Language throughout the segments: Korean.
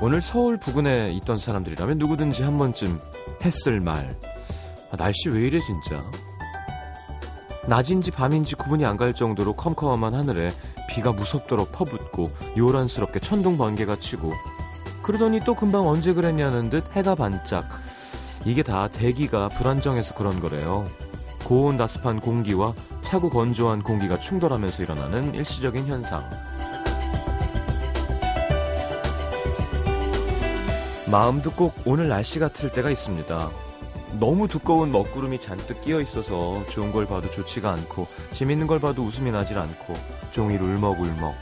오늘 서울 부근에 있던 사람들이라면 누구든지 한 번쯤 했을 말. 아, 날씨 왜 이래 진짜. 낮인지 밤인지 구분이 안 갈 정도로 컴컴한 하늘에 비가 무섭도록 퍼붓고 요란스럽게 천둥 번개가 치고 그러더니 또 금방 언제 그랬냐는 듯 해가 반짝. 이게 다 대기가 불안정해서 그런 거래요. 고온 다습한 공기와 차고 건조한 공기가 충돌하면서 일어나는 일시적인 현상. 마음도 꼭 오늘 날씨 같을 때가 있습니다. 너무 두꺼운 먹구름이 잔뜩 끼어 있어서 좋은 걸 봐도 좋지가 않고 재밌는 걸 봐도 웃음이 나질 않고 종일 울먹울먹.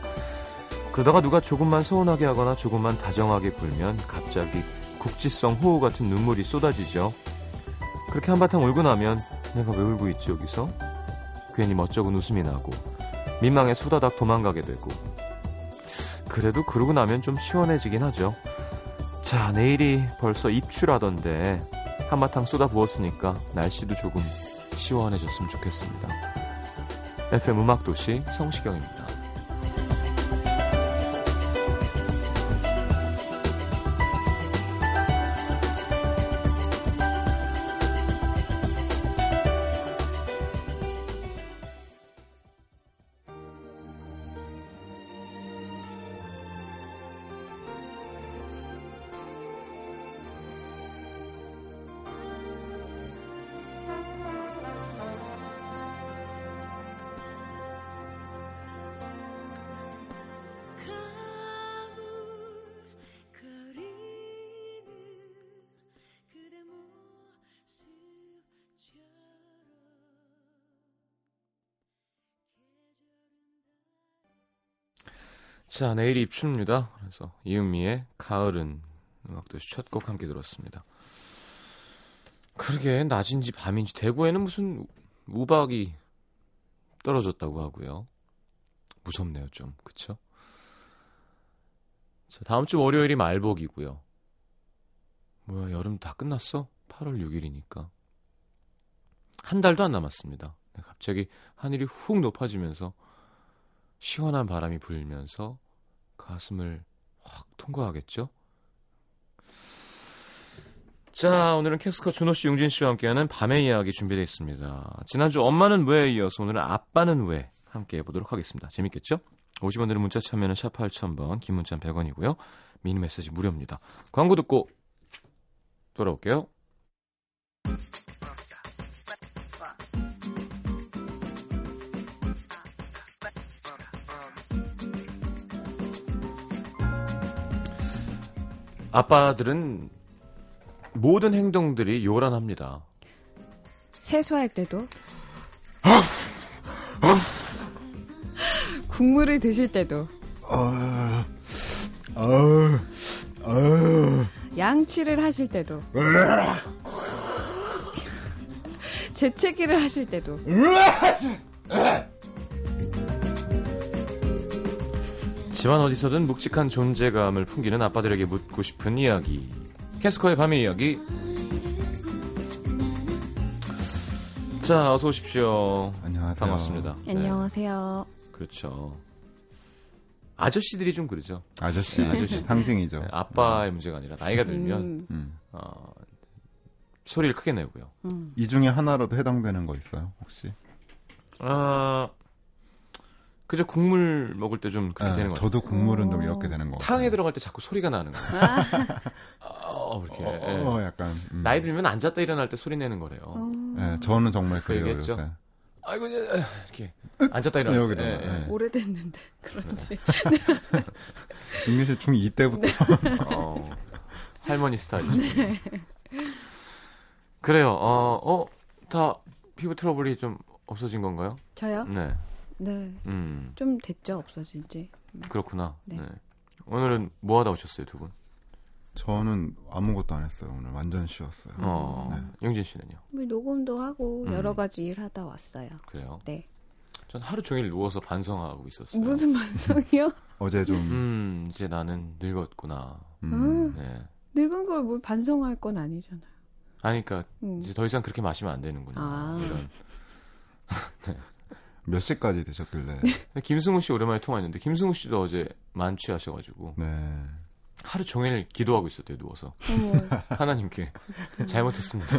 그러다가 누가 조금만 서운하게 하거나 조금만 다정하게 굴면 갑자기 국지성 호우 같은 눈물이 쏟아지죠. 그렇게 한바탕 울고 나면 내가 왜 울고 있지 여기서? 괜히 멋쩍은 웃음이 나고 민망해 소다닥 도망가게 되고 그래도 그러고 나면 좀 시원해지긴 하죠. 자 내일이 벌써 입추라던데 한바탕 쏟아 부었으니까 날씨도 조금 시원해졌으면 좋겠습니다. FM 음악도시 성시경입니다. 자, 내일이 입춘입니다. 그래서 이은미의 가을은 음악도시 첫곡 함께 들었습니다. 그러게 낮인지 밤인지 대구에는 무슨 우박이 떨어졌다고 하고요. 무섭네요, 좀. 그쵸? 자, 다음 주 월요일이 말복이고요. 뭐야, 여름 다 끝났어? 8월 6일이니까. 한 달도 안 남았습니다. 네, 갑자기 하늘이 훅 높아지면서 시원한 바람이 불면서 가슴을 확 통과하겠죠? 자, 오늘은 캐스커 준호 씨, 용진 씨와 함께하는 밤의 이야기 준비되어 있습니다. 지난주 엄마는 왜에 이어서 오늘은 아빠는 왜 함께 해보도록 하겠습니다. 재밌겠죠? 50원 들은 문자 참여는 샵 8000번, 긴 문자는 100원이고요. 미니 메시지 무료입니다. 광고 듣고 돌아올게요. 아빠들은 모든 행동들이 요란합니다. 세수할 때도? 국물을 드실 때도? 양치를 하실 때도? 재채기를 하실 때도 집안 어디서든 묵직한 존재감을 풍기는 아빠들에게 묻고 싶은 이야기. 캐스커의 밤의 이야기. 자, 어서 오십시오. 안녕하세요. 반갑습니다. 네, 안녕하세요. 그렇죠. 아저씨들이 좀 그러죠. 아저씨, 아저씨 상징이죠. 네, 아빠의 문제가 아니라 나이가 들면 음, 음. 어, 소리를 크게 내고요. 음. 이 중에 하나라도 해당되는 거 있어요, 혹시? 아, 그저 국물 먹을 때 좀 그렇게 네, 되는 것 같아요. 저도 국물은 좀 어. 이렇게 되는 거 같아요. 탕에 들어갈 때 자꾸 소리가 나는 거예요. 어, 이렇게. 어, 예. 어, 약간. 음. 나이 들면 앉았다 일어날 때 소리 내는 거래요. 어. 네, 저는 정말 그 그래요? 요새. 아이고 이렇게 앉았다 일어날 여기 때. 예, 일어나, 예. 예. 오래됐는데 그런지 인гл씨 중2 때부터. 어, 할머니 스타일이죠. 그래요. 어, 어, 다 피부 트러블이 좀 없어진 건가요? 저요? 네. 네. 음, 좀 됐죠 없어진 지. 그렇구나. 네. 네. 오늘은 뭐 하다 오셨어요, 두 분? 저는 아무것도 안 했어요, 오늘. 완전 쉬었어요. 어, 네. 용진 씨는요? 뭐 녹음도 하고 음. 여러 가지 일 하다 왔어요. 그래요? 네. 전 하루 종일 누워서 반성하고 있었어요. 무슨 반성이요? 어제 좀, 음, 이제 나는 늙었구나. 음, 네. 늙은 걸 뭐 반성할 건 아니잖아요. 아니, 그러니까 음. 이제 더 이상 그렇게 마시면 안 되는구나. 아. 이런. 몇 시까지 드셨길래. 김승우 씨 오랜만에 통화했는데 김승우 씨도 어제 만취하셔가지고 네. 하루 종일 기도하고 있었대요, 누워서. 하나님께. 잘못했습니다.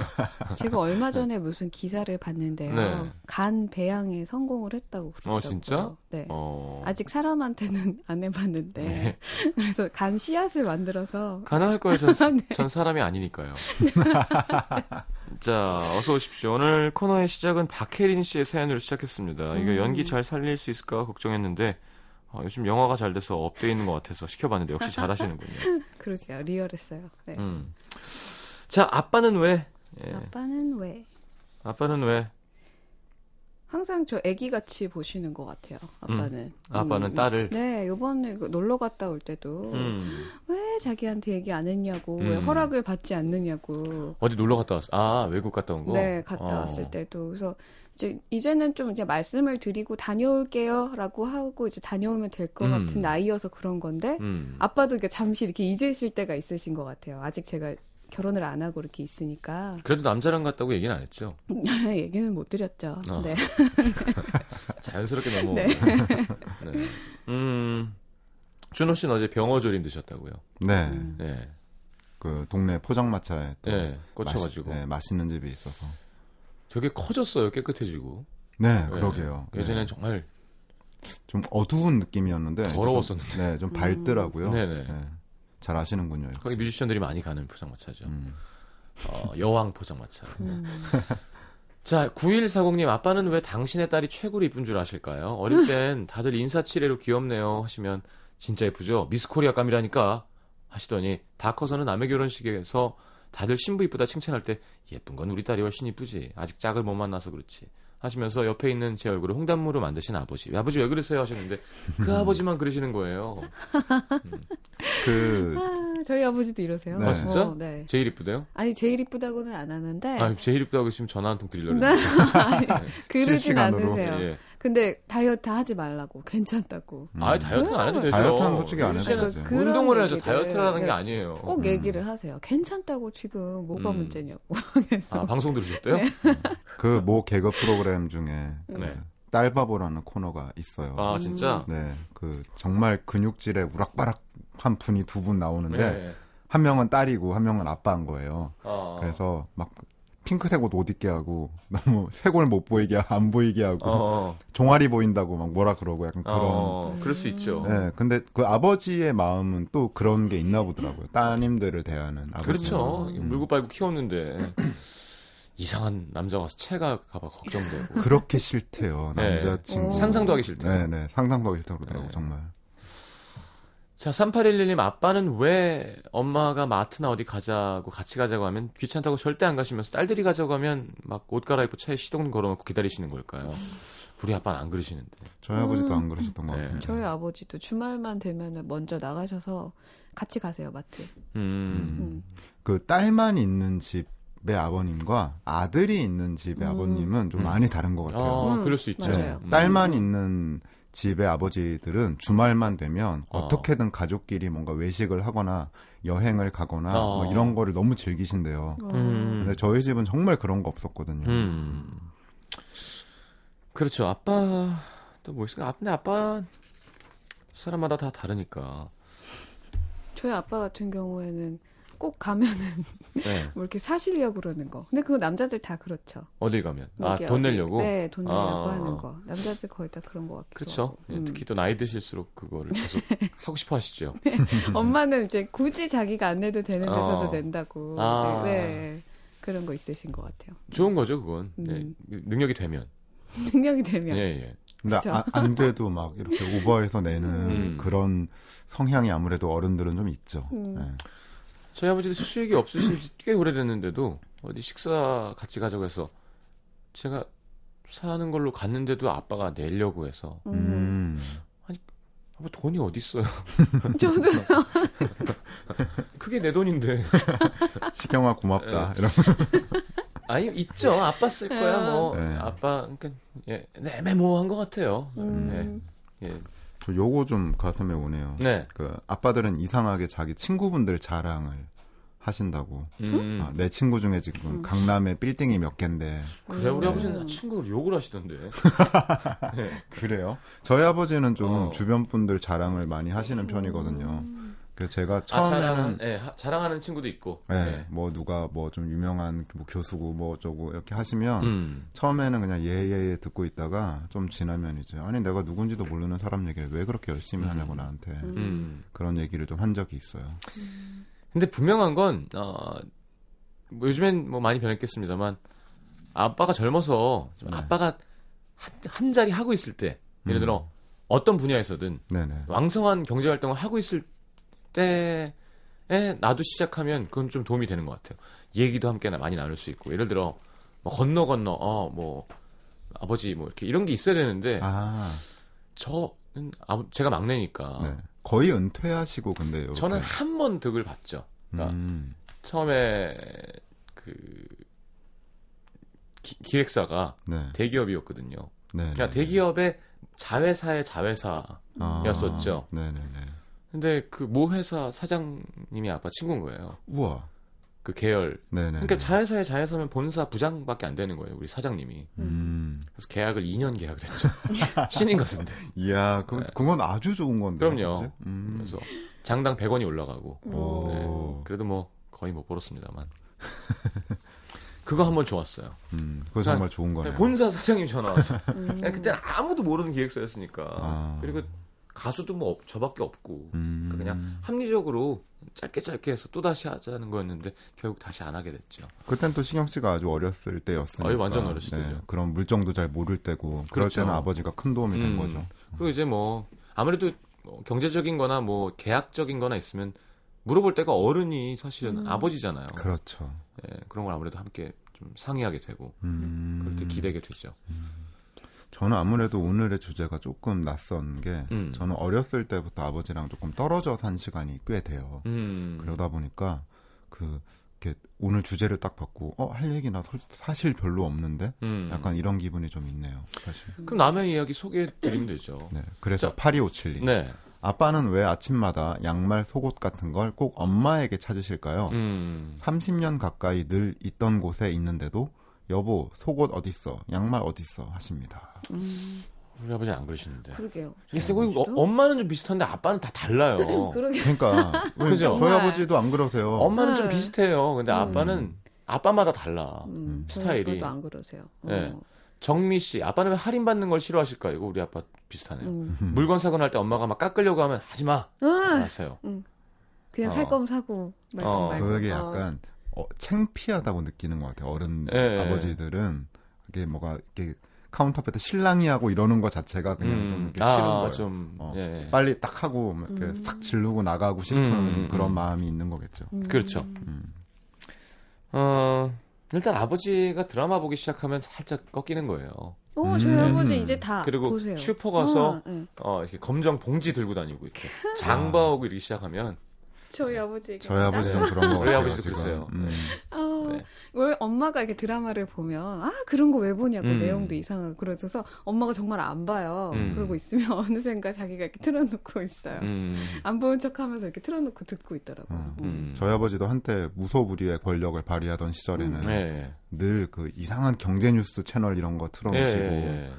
제가 얼마 전에 무슨 기사를 봤는데요. 네. 간 배양에 성공을 했다고 그러더라고요. 어, 진짜? 네. 어. 아직 사람한테는 안 해봤는데 네. 그래서 간 씨앗을 만들어서 가능할 거예요. 전, 네. 전 사람이 아니니까요. 자, 어서 오십시오. 오늘 코너의 시작은 박혜린 씨의 사연으로 시작했습니다. 이거 음. 연기 잘 살릴 수 있을까 걱정했는데 어, 요즘 영화가 잘 돼서 up돼 있는 것 같아서 시켜봤는데 역시 잘하시는군요. 그러게요. 리얼했어요. 네. 음. 자, 아빠는 왜? 예. 아빠는 왜? 아빠는 왜? 항상 저 애기 같이 보시는 것 같아요. 아빠는. 아빠는 딸을. 네, 요번에 그 놀러 갔다 올 때도 음. 왜 자기한테 얘기 안 했냐고, 왜 음. 허락을 받지 않느냐고. 어디 놀러 갔다 왔어? 아, 외국 갔다 온 거? 네, 갔다 어. 왔을 때도. 그래서 이제 이제는 좀 이제 말씀을 드리고 다녀올게요라고 하고 이제 다녀오면 될것 음. 같은 나이여서 그런 건데 음. 아빠도 이렇게 잠시 이렇게 잊으실 때가 있으신 것 같아요. 아직 제가 결혼을 안 하고 이렇게 있으니까 그래도 남자랑 갔다고 얘기는 안 했죠. 얘기는 못 드렸죠. 어. 네. 자연스럽게 넘어. 네. 네. 음. 준호 씨는 어제 병어조림 드셨다고요? 네. 음. 네. 그 동네 포장마차에 또 네. 꽂혀가지고. 맛있, 네, 맛있는 집이 있어서. 되게 커졌어요. 깨끗해지고. 네, 네. 그러게요. 예전엔 네. 정말 좀 어두운 느낌이었는데 더러웠었는데. 좀, 네, 좀 밝더라고요. 네네. 네. 잘 아시는군요. 역시. 거기 뮤지션들이 많이 가는 포장마차죠. 음. 어, 여왕 포장마차. 음. 자, 9140님, 아빠는 왜 당신의 딸이 최고로 이쁜 줄 아실까요? 어릴 땐 다들 인사치레로 귀엽네요 하시면 진짜 예쁘죠? 미스 코리아 감이라니까 하시더니 다 커서는 남의 결혼식에서 다들 신부 이쁘다 칭찬할 때 예쁜 건 우리 딸이 훨씬 이쁘지. 아직 짝을 못 만나서 그렇지. 하시면서 옆에 있는 제 얼굴을 홍단무로 만드신 아버지. 아버지 왜 그러세요? 하셨는데 그 아버지만 그러시는 거예요. 그 아, 저희 아버지도 이러세요. 네. 아, 진짜? 어, 네. 제일 이쁘대요? 아니 제일 이쁘다고는 안 하는데 아, 제일 이쁘다고 했으면 전화 한 통 드리려고 네. 그러진. 않으세요. 예. 근데 다이어트 하지 말라고 괜찮다고 음. 아, 다이어트는 안 해도 되죠. 다이어트는 솔직히 안 해도. 그런 운동을 해야죠. 얘기를, 다이어트라는 게 네. 아니에요. 꼭 음. 얘기를 하세요. 괜찮다고 지금 뭐가 음. 문제냐고. 그래서 아, 방송 들으셨대요? 네. 그모 개그 프로그램 중에 그 네. 딸바보라는 코너가 있어요. 아, 진짜? 네, 그 정말 근육질에 우락바락한 분이 두 분 나오는데 네. 한 명은 딸이고 한 명은 아빠인 거예요. 아. 그래서 막 핑크색 옷못 입게 하고 너무 쇄골 못 보이게 하- 안 보이게 하고 어, 종아리 보인다고 막 뭐라 그러고 약간 그런. 어, 그럴 수 있죠. 네, 근데 그 아버지의 마음은 또 그런 게 있나 보더라고요. 따님들을 대하는 아버지. 그렇죠. 음. 물고 빨고 키웠는데 이상한 남자 와서 채가 가봐 걱정되고 그렇게 싫대요. 네. 남자친구. 오. 상상도 하기 싫대요. 네, 네. 상상도 하기 싫다고 그러더라고 네. 정말. 자, 3811님 아빠는 왜 엄마가 마트나 어디 가자고 같이 가자고 하면 귀찮다고 절대 안 가시면서 딸들이 가자고 하면 막 옷 갈아입고 차에 시동 걸어놓고 기다리시는 걸까요? 우리 아빠는 안 그러시는데. 저희 아버지도 안 그러셨던 것 네. 같은데. 저희 아버지도 주말만 되면 먼저 나가셔서 같이 가세요 마트. 음. 음. 그 딸만 있는 집의 아버님과 아들이 있는 집의 음. 아버님은 좀 음. 많이 다른 것 같아요. 어, 음, 그럴 수 있죠. 맞아요. 음. 딸만 있는 집의 아버지들은 주말만 되면 어. 어떻게든 가족끼리 뭔가 외식을 하거나 여행을 가거나 어. 뭐 이런 거를 너무 즐기신대요. 음. 근데 저희 집은 정말 그런 거 없었거든요. 음. 그렇죠. 아빠 또뭐 있을까? 아, 근데 아빠 사람마다 다 다르니까. 저희 아빠 같은 경우에는 꼭 가면은 네. 뭐 이렇게 사시려고 그러는 거. 근데 그거 남자들 다 그렇죠. 어딜 가면 아, 이렇게 돈 어디- 내려고. 네, 돈 내려고 아. 하는 거. 남자들 거의 다 그런 것 같기도 그렇죠. 하고. 예, 음. 특히 또 나이 드실수록 그거를 계속 하고 싶어 하시죠. 엄마는 이제 굳이 자기가 안 내도 되는 데서도 어. 낸다고. 아. 이제, 네. 그런 거 있으신 것 같아요. 좋은 거죠, 그건. 네, 음. 능력이 되면. 능력이 되면. 예, 예. 근데. 아- 안 돼도 막 이렇게 오버해서 내는 음. 그런 성향이 아무래도 어른들은 좀 있죠. 음. 네. 저희 아버지도 수익이 없으신 지 꽤 오래됐는데도 어디 식사 같이 가자고 해서 제가 사는 걸로 갔는데도 아빠가 내려고 해서 음. 음. 아빠 돈이 어디 있어요? 저도 그게 내 돈인데. 시경아 네. 고맙다. 이런. 아니 있죠. 아빠 쓸 거야 뭐. 네. 아빠 그러니까 예, 애매모호한 것 같아요. 음. 예. 저 요거 좀 가슴에 오네요. 네. 그 아빠들은 이상하게 자기 친구분들 자랑을 하신다고. 음. 아, 내 친구 중에 지금 음. 강남에 빌딩이 몇 갠데. 그래 우리 음. 아버지는 친구를 욕을 하시던데. 그래요? 저희 아버지는 좀 어. 주변 분들 자랑을 많이 하시는 편이거든요. 그 제가 아, 처음에는 자랑, 예, 하- 자랑하는 친구도 있고. 네, 예. 뭐 누가 뭐 좀 유명한 뭐 교수고 뭐 어쩌고 이렇게 하시면 음. 처음에는 그냥 예예 예 듣고 있다가 좀 지나면 이제 아니 내가 누군지도 모르는 사람 얘기를 왜 그렇게 열심히 음. 하냐고 나한테 음. 그런 얘기를 좀 한 적이 있어요. 근데 분명한 건, 어, 뭐 요즘엔 뭐 많이 변했겠습니다만, 아빠가 젊어서, 좀 네. 아빠가 한, 한 자리 하고 있을 때, 예를 음. 들어, 어떤 분야에서든 네네. 왕성한 경제 활동을 하고 있을 때에 나도 시작하면 그건 좀 도움이 되는 것 같아요. 얘기도 함께 나- 많이 나눌 수 있고, 예를 들어, 뭐 건너 건너, 어, 뭐, 아버지, 뭐, 이렇게 이런 게 있어야 되는데, 아, 저는, 아, 제가 막내니까, 네. 거의 은퇴하시고 근데 요렇게. 저는 한번 득을 봤죠. 그러니까 음, 처음에 그 기, 획사가 네. 대기업이었거든요. 네. 그러니까 대기업의 자회사의 자회사. 아, 였었죠. 네네네. 근데 그 모 회사 사장님이 아빠 친구인 거예요. 우와. 그 계열. 네네. 그러니까 자회사의 자회사면 본사 부장밖에 안 되는 거예요. 우리 사장님이. 음. 그래서 계약을 2년 계약을 했죠. 신인 가수인데. 이야, 그, 그건 아주 좋은 건데. 네. 그럼요. 음. 그래서 장당 100원이 올라가고. 오. 네. 그래도 뭐 거의 못 벌었습니다만. 그거 한번 좋았어요. 음, 그거 정말 좋은 거네요. 본사 사장님 전화 와서. 음. 그때는 아무도 모르는 기획사였으니까. 아. 그리고 가수도 뭐 없- 저밖에 없고. 음. 그러니까 그냥 합리적으로 짧게 짧게 해서 또 다시 하자는 거였는데 결국 다시 안 하게 됐죠. 그땐 또 신영 씨가 아주 어렸을 때였으니까. 네, 아유, 완전 어렸을 때죠. 그런 물정도 잘 모를 때고. 그럴 그렇죠. 때는 아버지가 큰 도움이 된 음. 거죠. 그리고 이제 뭐 아무래도 뭐 경제적인 거나 뭐 계약적인 거나 있으면 물어볼 때가 어른이 사실은 음. 아버지잖아요. 그렇죠. 예, 그런 걸 아무래도 함께 좀 상의하게 되고 음. 그럴 때 기대게 되죠. 저는 아무래도 오늘의 주제가 조금 낯선 게 음. 저는 어렸을 때부터 아버지랑 조금 떨어져 산 시간이 꽤 돼요. 음. 그러다 보니까 그 이렇게 오늘 주제를 딱 받고 어 할 얘기 나 솔- 사실 별로 없는데 음. 약간 이런 기분이 좀 있네요. 사실. 그럼 남의 이야기 소개해 드리면 되죠. 네. 그래서 자, 8257님. 네. 아빠는 왜 아침마다 양말, 속옷 같은 걸 꼭 엄마에게 찾으실까요? 음. 30년 가까이 늘 있던 곳에 있는데도 여보 속옷 어딨어? 양말 어딨어? 하십니다. 음, 우리 아버지 안 그러시는데. 그러게요. 어, 엄마는 좀 비슷한데 아빠는 다 달라요. 그러게. 그러니까 왜 그죠? 저희. 아버지도 안 그러세요. 엄마는 좀 네. 비슷해요. 근데 음. 아빠는 아빠마다 달라. 음, 저희 스타일이. 아빠도 안 그러세요. 네. 어. 정미 씨, 아빠는 왜 할인 받는 걸 싫어하실까요? 이거 우리 아빠 비슷하네요. 음. 물건 사고 날 때 엄마가 막 깎으려고 하면 하지 마. 아, 하세요. 그냥 어. 살 거면 사고 말건 어. 말고. 그게 어. 약간 어, 창피하다고 느끼는 것 같아요. 어른 예. 아버지들은 이게 뭐가 이렇게 카운터 앞에다 실랑이 하고 이러는 것 자체가 그냥 좀 음, 이렇게 싫은 아, 거예요. 좀, 어. 예. 빨리 딱 하고 막 이렇게 음. 싹 지르고 나가고 싶은 음, 음, 그런 음. 마음이 있는 거겠죠. 음. 그렇죠. 음. 어, 일단 아버지가 드라마 보기 시작하면 살짝 꺾이는 거예요. 어, 저희 음. 아버지 이제 다 그리고 보세요. 슈퍼 가서 어, 네. 어, 이렇게 검정 봉지 들고 다니고 이렇게 장바오고 이렇게 시작하면 저희 아버지. 저희 아버지 좀 그런 거 우리 같아요. 아버지도 지금. 그러세요. 음. 어, 네. 왜 엄마가 이렇게 드라마를 보면 아 그런 거 왜 보냐고 음. 내용도 이상하고 그러셔서 엄마가 정말 안 봐요. 음. 그러고 있으면 어느샌가 자기가 이렇게 틀어놓고 있어요. 음, 안 보는 척하면서 이렇게 틀어놓고 듣고 있더라고요. 음. 음. 음. 저희 아버지도 한때 무소불위의 권력을 발휘하던 시절에는 네. 늘그 이상한 경제 뉴스 채널 이런 거 예, 틀어놓으시고 예, 예.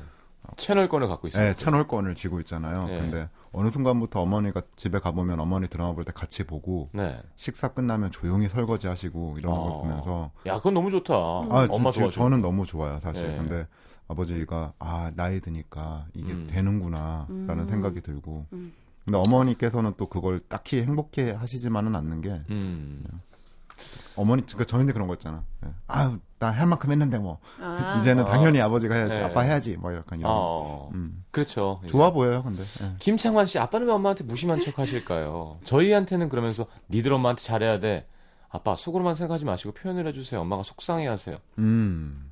채널권을 갖고 있어요. 네, 채널권을 쥐고 있잖아요. 예. 근데 어느 순간부터 어머니가 집에 가보면 어머니 드라마 볼 때 같이 보고 네. 식사 끝나면 조용히 설거지 하시고 이런 걸 어. 보면서 야, 그건 너무 좋다. 아, 엄마 저, 도와줘. 저는 너무 좋아요, 사실. 예. 근데 아버지가 아, 나이 드니까 이게 음. 되는구나라는 음. 생각이 들고. 음. 근데 어머니께서는 또 그걸 딱히 행복해 하시지만은 않는 게 음. 어머니 그러니까 저희는 그런 거 있잖아. 예. 아유, 나 할 만큼 했는데 뭐 아, 이제는 어. 당연히 아버지가 해야지. 네. 아빠 해야지. 뭐 약간 이런. 어, 음. 그렇죠. 좋아 보여요, 근데. 예. 김창환 씨, 아빠는 왜 엄마한테 무심한 척 하실까요? 저희한테는 그러면서 니들 엄마한테 잘해야 돼. 아빠 속으로만 생각하지 마시고 표현을 해주세요. 엄마가 속상해 하세요. 음.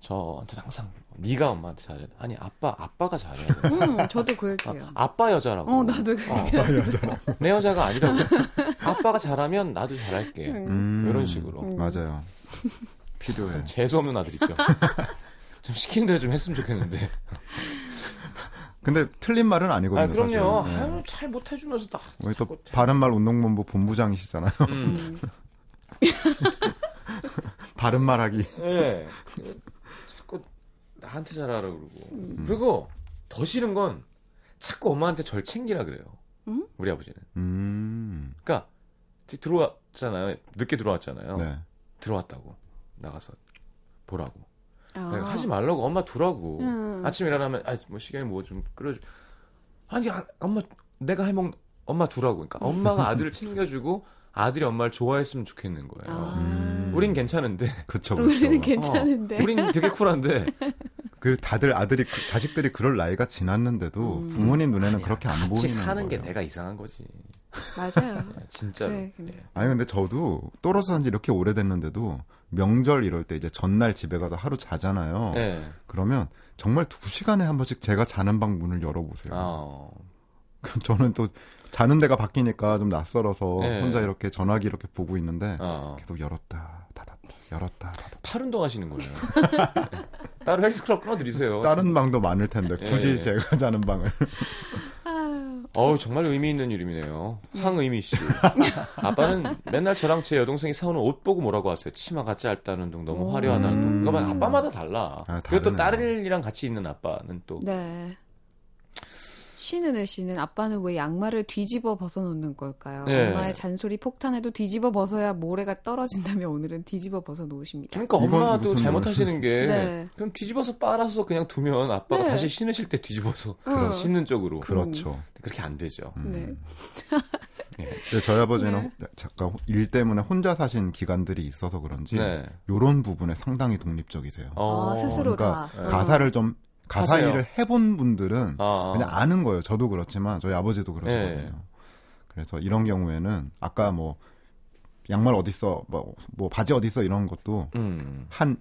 저한테 항상 네가 엄마한테 잘해야 돼. 아니 아빠 아빠가 잘해야 돼. 음, 저도 그 얘기해요. 아, 아빠 여자라고. 어, 나도 그 어, 내 여자가 아니라고. 아빠가 잘하면 나도 잘할게. 음. 이런 식으로. 음. 맞아요. 필요해. 재수 없는 아들 있죠. 좀 시키는 대로 좀 했으면 좋겠는데. 근데 틀린 말은 아니거든요. 아 그럼요. 사실. 예. 아유 잘 못해주면서 나. 우리 또 자꾸 바른말 운동본부 본부장이시잖아요. 음. 음. 바른말하기. 예. 자꾸 나한테 잘하라 그러고. 음. 그리고 더 싫은 건 자꾸 엄마한테 절 챙기라 그래요. 음? 우리 아버지는. 음. 음. 그러니까 들어왔잖아요. 늦게 들어왔잖아요. 네. 들어왔다고 나가서 보라고. 아. 내가 하지 말라고 엄마 두라고. 음. 아침 일어나면 아뭐 시간이 뭐좀 끌어줘. 아니 아, 엄마 내가 해먹 엄마 두라고. 그러니까 엄마가 아들을 챙겨주고 아들이 엄마를 좋아했으면 좋겠는 거예요. 아. 음. 우린 괜찮은데 그쵸, 그쵸. 우리는 괜찮은데. 어, 우린 되게 쿨한데 그 다들 아들이 그- 자식들이 그럴 나이가 지났는데도 음. 부모님 눈에는 아니야, 그렇게 안 같이 보이는 사는 게 거예요. 내가 이상한 거지. 맞아요. 진짜로. 그래, 그래. 예. 아니 근데 저도 떨어져 산지 이렇게 오래됐는데도 명절 이럴 때 이제 전날 집에 가서 하루 자잖아요. 예. 그러면 정말 두 시간에 한 번씩 제가 자는 방 문을 열어보세요. 어. 그럼 저는 또 자는 데가 바뀌니까 좀 낯설어서 네. 혼자 이렇게 전화기 이렇게 보고 있는데 어. 계속 열었다 닫았다 열었다 닫았다. 팔 운동하시는 거예요. 따로 헬스클럽 끊어드리세요. 다른 방도 많을 텐데 굳이 예. 제가 자는 방을 아, 어우 정말 의미 있는 이름이네요. 황의미 씨. 아빠는 맨날 저랑 제 여동생이 사오는 옷 보고 뭐라고 하세요. 치마가 짧다는 운동, 너무 오. 화려하다는 운동. 음. 그러니까 아빠마다 달라. 아, 그리고 또. 딸이랑 같이 있는 아빠는 또 네. 쉬는 애 씨는 아빠는 왜 양말을 뒤집어 벗어놓는 걸까요? 네. 엄마의 잔소리 폭탄에도 뒤집어 벗어야 모래가 떨어진다며 오늘은 뒤집어 벗어 놓으십니다. 그러니까 엄마도 잘못하시는 게 네. 그럼 뒤집어서 빨아서 그냥 두면 아빠가 네. 다시 신으실 때 뒤집어서 어. 신는 쪽으로 그렇죠. 그렇게 안 되죠. 음. 네. 근데 저희 아버지는 잠깐 일 때문에 혼자 사신 기간들이 있어서 그런지 네. 요런 부분에 상당히 독립적이세요. 아, 스스로 그러니까 다. 가사를 좀 가사 하세요. 일을 해본 분들은 아, 그냥 아는 거예요. 저도 그렇지만 저희 아버지도 그러시거든요. 네. 그래서 이런 경우에는 아까 뭐 양말 어딨어, 뭐, 뭐 바지 어딨어 이런 것도 음, 한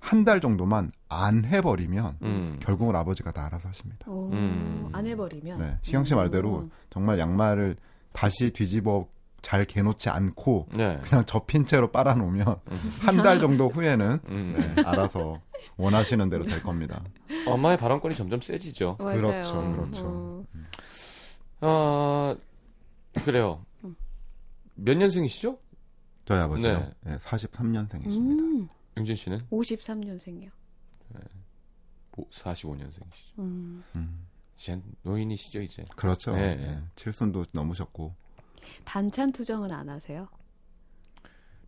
한달 정도만 안 해버리면 음. 결국은 아버지가 다 알아서 하십니다. 오, 음. 안 해버리면. 네, 시영 씨 말대로 음. 정말 양말을 다시 뒤집어 잘 개놓지 않고 네. 그냥 접힌 채로 빨아놓으면 한 달 정도 후에는 음. 네, 알아서 원하시는 대로 될 겁니다. 엄마의 발언권이 점점 세지죠. 맞아요. 그렇죠, 그렇죠. 어. 어, 그래요. 몇 년생이시죠? 저희 아버지요. 네. 네. 43년생이십니다. 음, 영진 씨는 53년생이요. 45년생이시죠. 음. 음, 이제 노인이시죠, 이제. 그렇죠. 네. 네. 칠순도 넘으셨고 반찬 투정은 안 하세요?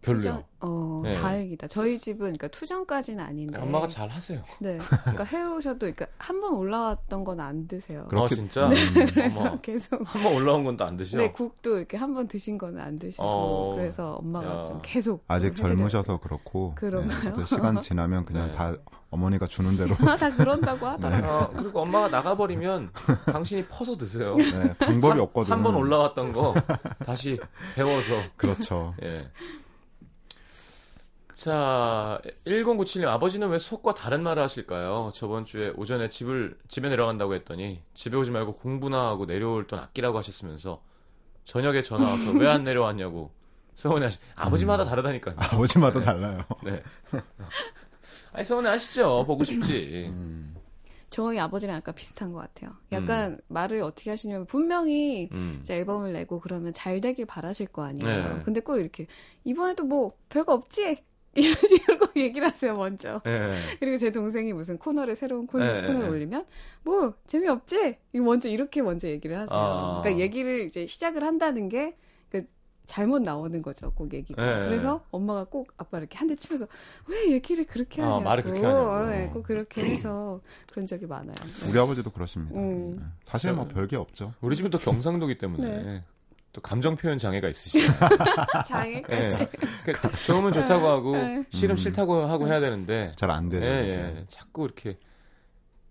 별로요. 투정, 어, 네. 다행이다. 저희 집은 그러니까 투정까지는 아닌데. 엄마가 잘 하세요. 네. 그러니까 해오셔도 그러니까 한 번 올라왔던 건 안 드세요. 그렇게- 어, 진짜? 음, 그래서 어머. 계속 한 번 올라온 건또안 드시죠? 네, 국도 이렇게 한 번 드신 거는 안 드시고 어. 그래서 엄마가 야. 좀 계속 아직 젊으셔서 그렇고 그런가요? 또 시간 지나면 그냥 네. 다 어머니가 주는 대로 돼요. 다 그런다고 하더라고요. 어, 그리고 엄마가 나가버리면 당신이 퍼서 드세요. 네, 방법이 없거든요. 한 번 올라왔던 거 다시 데워서. 그렇죠. 예. 자, 1097님, 아버지는 왜 속과 다른 말을 하실까요? 저번 주에 오전에 집을, 집에 내려간다고 했더니, 집에 오지 말고 공부나 하고 내려올 돈 아끼라고 하셨으면서, 저녁에 전화 와서 왜 안 내려왔냐고, 서운해 하시, 아버지마다 다르다니까요. 아버지마다 네. 달라요. 네. 아니, 서운해 하시죠. 보고 싶지. 음, 저희 아버지랑 약간 비슷한 것 같아요. 약간 말을 어떻게 하시냐면 분명히 음. 이제 앨범을 내고 그러면 잘 되길 바라실 거 아니에요. 네. 근데 꼭 이렇게 이번에도 뭐 별거 없지 이런 식으로 꼭 얘기를 하세요 먼저. 예. 그리고 제 동생이 무슨 코너를 새로운 코너, 네, 코너를 네. 올리면 뭐 재미없지 이거 먼저 이렇게 먼저 얘기를 하세요. 아. 그러니까 얘기를 이제 시작을 한다는 게그 잘못 나오는 거죠, 꼭 얘기가. 네. 그래서 엄마가 꼭 아빠 이렇게 한 대 치면서 왜 얘기를 그렇게 아, 하냐고. 말을 그렇게 하냐고. 네, 꼭 그렇게 해서 그런 적이 많아요. 우리 아버지도 그러십니다. 음. 네. 사실 뭐 네. 별게 없죠. 우리 집은 또 경상도기 때문에, 네. 또 감정 표현 장애가 있으시죠. 장애까지. 예. 그러니까 좋으면 좋다고 하고, 네. 싫으면 음. 싫다고 하고 해야 되는데, 잘안 예, 되죠. 예. 자꾸 이렇게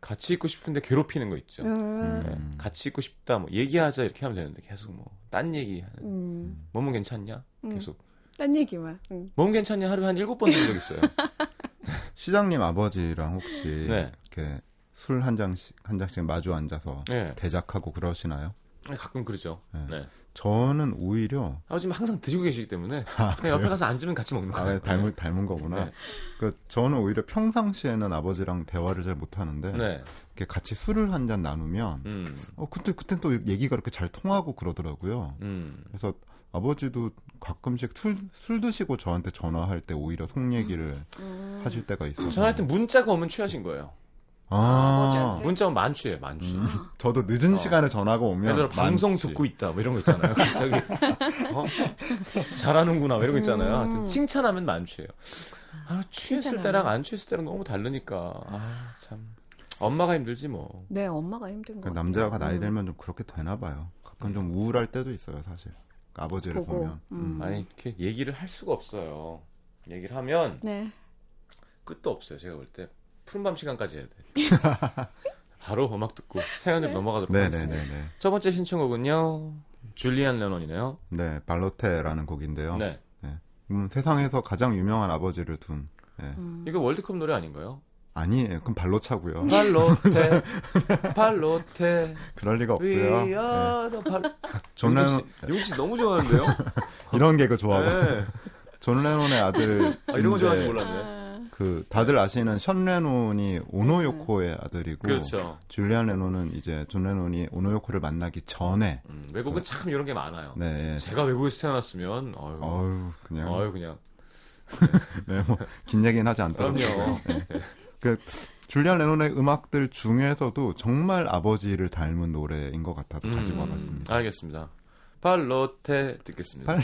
같이 있고 싶은데 괴롭히는 거 있죠. 음. 예. 음. 같이 있고 싶다, 뭐 얘기하자 이렇게 하면 되는데 계속 뭐 딴 얘기 하는. 음. 몸은 괜찮냐? 음. 계속. 딴 얘기만. 음. 몸 괜찮냐? 하루에 한 일곱 번 들은 적 있어요. 시장님 아버지랑 혹시 네. 이렇게 술 한 잔씩 한 잔씩 마주 앉아서 예. 대작하고 그러시나요? 가끔 그러죠. 네. 네. 저는 오히려 아버지는 항상 드시고 계시기 때문에 아, 그냥 옆에 그래요? 가서 앉으면 같이 먹는 거예요. 아, 닮은 닮은 거구나. 네. 그 저는 오히려 평상시에는 아버지랑 대화를 잘 못하는데 네. 이렇게 같이 술을 한 잔 나누면 음. 어 그때 그때 또 얘기가 이렇게 잘 통하고 그러더라고요. 음. 그래서 아버지도 가끔씩 술, 술 드시고 저한테 전화할 때 오히려 속 얘기를 음. 하실 때가 있어서 전화할 때 문자가 오면 취하신 거예요. 아, 아버지한테? 문자 오면 만취예요, 만취. 음, 저도 늦은 어. 시간에 전화가 오면 예를 들어 방송 많지. 듣고 있다 뭐 이런 거 있잖아요. 갑자기 어? 잘하는구나 뭐 이런 거 있잖아요. 음. 하여튼 칭찬하면 만취예요. 아, 취했을 칭찬하면. 때랑 안 취했을 때랑 너무 다르니까 아 참 엄마가 힘들지 뭐. 네, 엄마가 힘든 거그 같아요. 남자가 나이 음. 들면 좀 그렇게 되나 봐요. 가끔 좀 우울할 때도 있어요, 사실. 그 아버지를 보고, 보면. 음. 아니 이렇게 얘기를 할 수가 없어요. 얘기를 하면 네. 끝도 없어요. 제가 볼 때 푸른밤 시간까지 해야 돼. 바로 음악 듣고 사연을 넘어가도록 하겠습니다. 네네네네. 첫 번째 신청곡은요. 줄리안 레논이네요. 네, 발로테라는 곡인데요. 네. 음, 세상에서 가장 유명한 아버지를 둔. 네. 음. 이거 월드컵 노래 아닌가요? 아니에요. 그럼 발로 차고요. 발로테, 발로테, 그럴 리가 없고요. We 네. 발. 존 레논 씨, 용진 씨 너무 좋아하는데요? 이런 개그 좋아하거든요. 네. 존 레논의 아들. 아, 이런 거 좋아하는지 몰랐네. 아, 그 다들 아시는 션 레논이 오노 요코의 아들이고 그렇죠. 줄리안 레논은 이제 존 레논이 오노 요코를 만나기 전에 음, 외국은 참 이런 게 많아요. 네. 제가 외국에서 태어났으면, 어유, 어유 그냥 어유 그냥. 네, 뭐긴 얘기는 하지 않도록 그럼요. 그 줄리안 레논의 음악들 중에서도 정말 아버지를 닮은 노래인 것 같아서 가지고 음, 와봤습니다. 알겠습니다. 발로테 듣겠습니다. on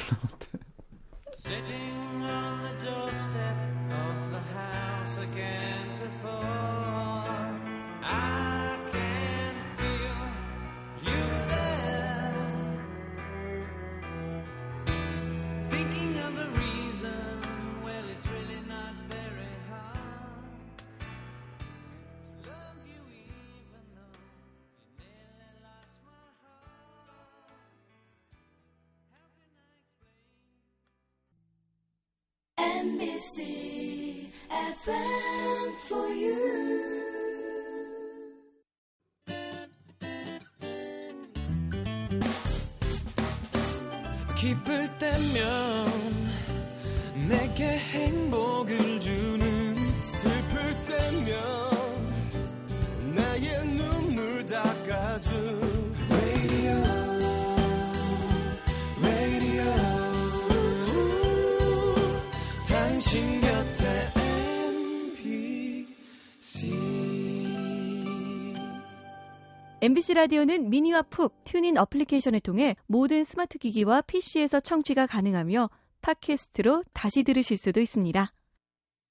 MBC 라디오는 미니와 푹 튠인 어플리케이션을 통해 모든 스마트 기기와 PC에서 청취가 가능하며 팟캐스트로 다시 들으실 수도 있습니다.